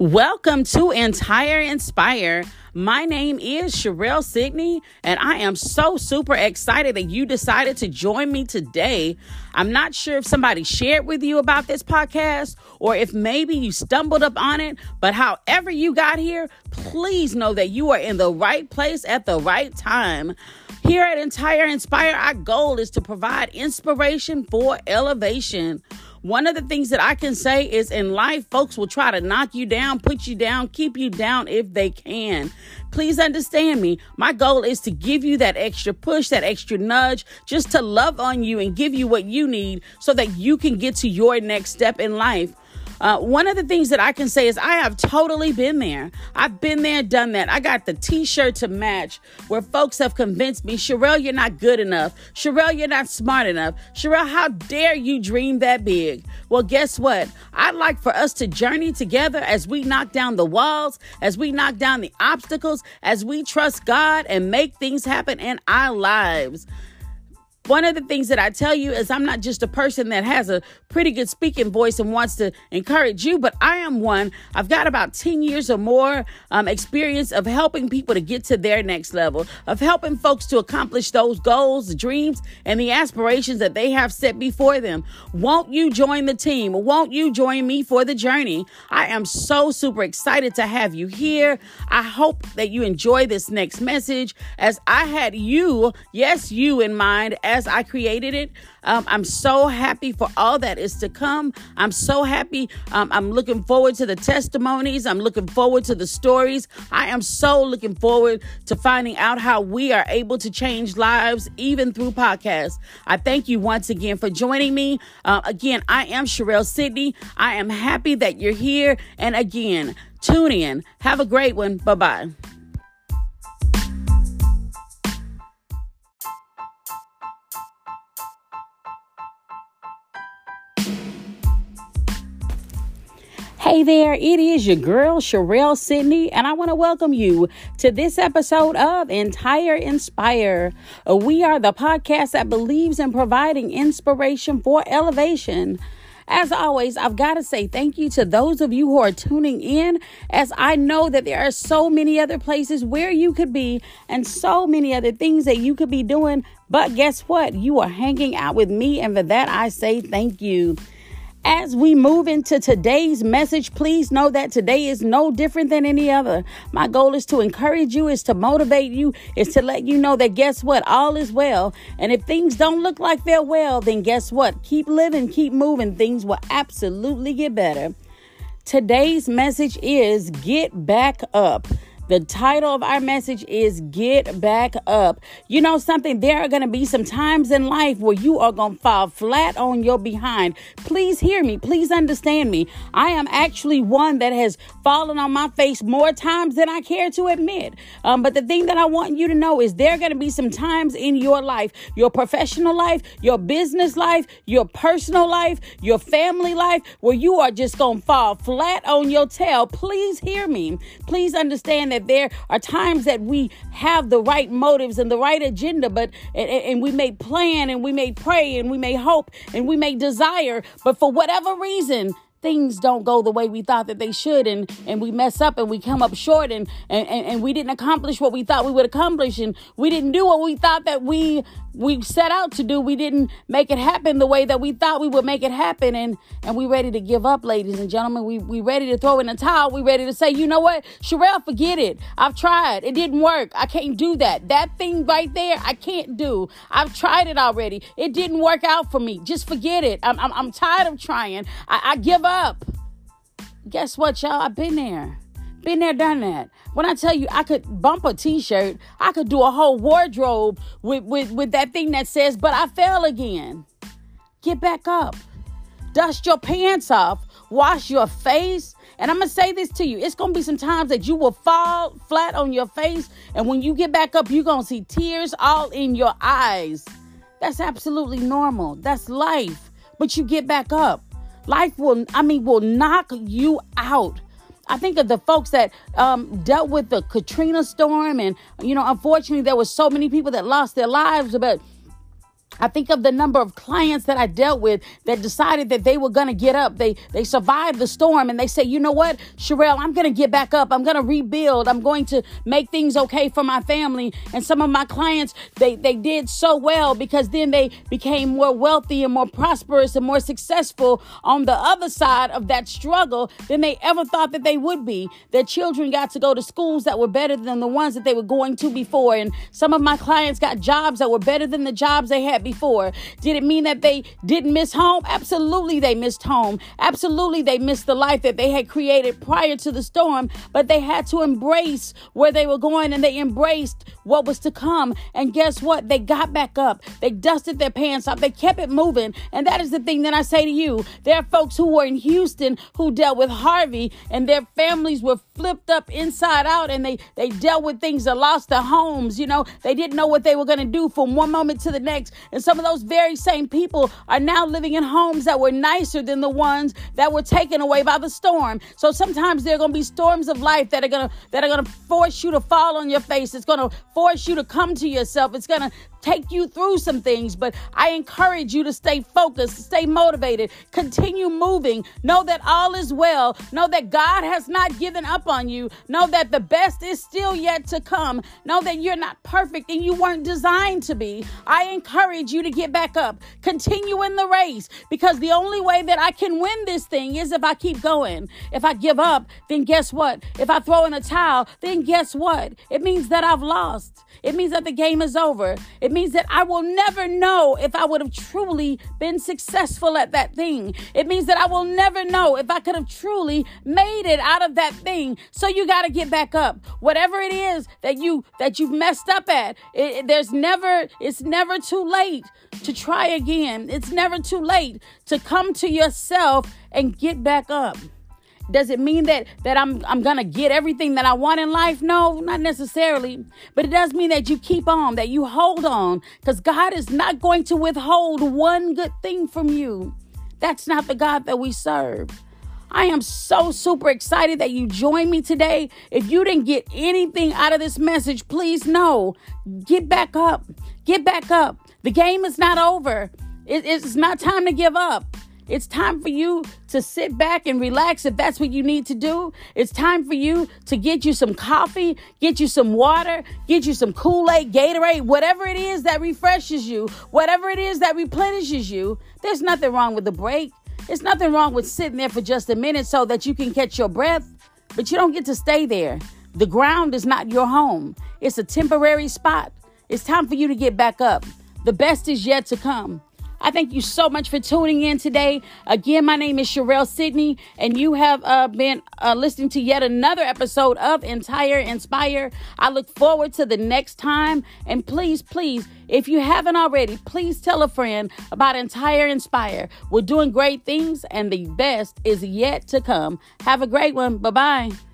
Welcome to Entire Inspire. My name is Sherelle Sidney, and I am so super excited that you decided to join me today. I'm not sure if somebody shared with you about this podcast or if maybe you stumbled up on it, but however you got here, please know that you are in the right place at the right time. Here at Entire Inspire, our goal is to provide inspiration for elevation. One of the things that I can say is in life, folks will try to knock you down, put you down, keep you down if they can. Please understand me. My goal is to give you that extra push, that extra nudge, just to love on you and give you what you need so that you can get to your next step in life. Uh, one of the things that I can say is I have totally been there. I've been there, done that. I got the t shirt to match where folks have convinced me, Sherelle, you're not good enough. Sherelle, you're not smart enough. Sherelle, how dare you dream that big? Well, guess what? I'd like for us to journey together as we knock down the walls, as we knock down the obstacles, as we trust God and make things happen in our lives. One of the things that I tell you is I'm not just a person that has a pretty good speaking voice and wants to encourage you, but I am one. I've got about 10 years or more um, experience of helping people to get to their next level, of helping folks to accomplish those goals, dreams, and the aspirations that they have set before them. Won't you join the team? Won't you join me for the journey? I am so super excited to have you here. I hope that you enjoy this next message as I had you, yes, you in mind as I created it. Um, I'm so happy for all that is to come. I'm so happy. Um, I'm looking forward to the testimonies. I'm looking forward to the stories. I am so looking forward to finding out how we are able to change lives even through podcasts. I thank you once again for joining me. Uh, again, I am Sherelle Sidney. I am happy that you're here. And again, tune in. Have a great one. Bye bye. Hey there, it is your girl Sherelle Sidney, and I want to welcome you to this episode of Entire Inspire. Uh, we are the podcast that believes in providing inspiration for elevation. As always, I've got to say thank you to those of you who are tuning in, as I know that there are so many other places where you could be and so many other things that you could be doing. But guess what? You are hanging out with me, and for that, I say thank you. As we move into today's message, please know that today is no different than any other. My goal is to encourage you, is to motivate you, is to let you know that guess what? All is well. And if things don't look like they're well, then guess what? Keep living, keep moving. Things will absolutely get better. Today's message is get back up. The title of our message is Get Back Up. You know something? There are going to be some times in life where you are going to fall flat on your behind. Please hear me. Please understand me. I am actually one that has fallen on my face more times than I care to admit. Um, but the thing that I want you to know is there are going to be some times in your life, your professional life, your business life, your personal life, your family life, where you are just going to fall flat on your tail. Please hear me. Please understand that that there are times that we have the right motives and the right agenda, but and, and we may plan and we may pray and we may hope and we may desire, but for whatever reason, things don't go the way we thought that they should and and we mess up and we come up short and and, and we didn't accomplish what we thought we would accomplish and we didn't do what we thought that we we set out to do we didn't make it happen the way that we thought we would make it happen. And and we ready to give up ladies and gentlemen. We we ready to throw in the towel. We ready to say you know what? Sherelle forget it. I've tried. It didn't work. I can't do that. That thing right there I can't do. I've tried it already. It didn't work out for me. Just forget it. I'm I'm, I'm tired of trying. I, I give up. Guess what y'all? I've been there been there, done that. When I tell you I could bump a t-shirt, I could do a whole wardrobe with, with, with that thing that says, but I fell again. Get back up. Dust your pants off. Wash your face. And I'm going to say this to you. It's going to be some times that you will fall flat on your face. And when you get back up, you're going to see tears all in your eyes. That's absolutely normal. That's life. But you get back up. Life will, I mean, will knock you out I think of the folks that um, dealt with the Katrina storm, and you know, unfortunately, there were so many people that lost their lives. But I think of the number of clients that I dealt with that decided that they were going to get up. They they survived the storm and they say, "You know what, Sherelle, I'm going to get back up. I'm going to rebuild. I'm going to make things okay for my family." And some of my clients, they they did so well because then they became more wealthy and more prosperous and more successful on the other side of that struggle than they ever thought that they would be. Their children got to go to schools that were better than the ones that they were going to before, and some of my clients got jobs that were better than the jobs they had before. Did it mean that they didn't miss home? Absolutely, they missed home. Absolutely, they missed the life that they had created prior to the storm, but they had to embrace where they were going and they embraced what was to come. And guess what? They got back up. They dusted their pants off. They kept it moving. And that is the thing that I say to you. There are folks who were in Houston who dealt with Harvey and their families were flipped up inside out and they, they dealt with things that lost their homes. You know, they didn't know what they were going to do from one moment to the next. And some of those very same people are now living in homes that were nicer than the ones that were taken away by the storm. So sometimes there are going to be storms of life that are going to that are going to force you to fall on your face. It's going to force you to come to yourself. It's going to take you through some things, but I encourage you to stay focused, stay motivated, continue moving. Know that all is well. Know that God has not given up on you. Know that the best is still yet to come. Know that you're not perfect and you weren't designed to be. I encourage you to get back up. Continue in the race because the only way that I can win this thing is if I keep going. If I give up, then guess what? If I throw in a towel, then guess what? It means that I've lost. It means that the game is over. It it means that I will never know if I would have truly been successful at that thing. It means that I will never know if I could have truly made it out of that thing. So you got to get back up. Whatever it is that you that you've messed up at, it, there's never it's never too late to try again. It's never too late to come to yourself and get back up. Does it mean that that I'm I'm gonna get everything that I want in life? No, not necessarily. But it does mean that you keep on, that you hold on, because God is not going to withhold one good thing from you. That's not the God that we serve. I am so super excited that you joined me today. If you didn't get anything out of this message, please know. Get back up. Get back up. The game is not over. It, it's not time to give up. It's time for you to sit back and relax if that's what you need to do. It's time for you to get you some coffee, get you some water, get you some Kool Aid, Gatorade, whatever it is that refreshes you, whatever it is that replenishes you. There's nothing wrong with the break. There's nothing wrong with sitting there for just a minute so that you can catch your breath, but you don't get to stay there. The ground is not your home, it's a temporary spot. It's time for you to get back up. The best is yet to come. I thank you so much for tuning in today. Again, my name is Sherelle Sidney, and you have uh, been uh, listening to yet another episode of Entire Inspire. I look forward to the next time. And please, please, if you haven't already, please tell a friend about Entire Inspire. We're doing great things, and the best is yet to come. Have a great one. Bye bye.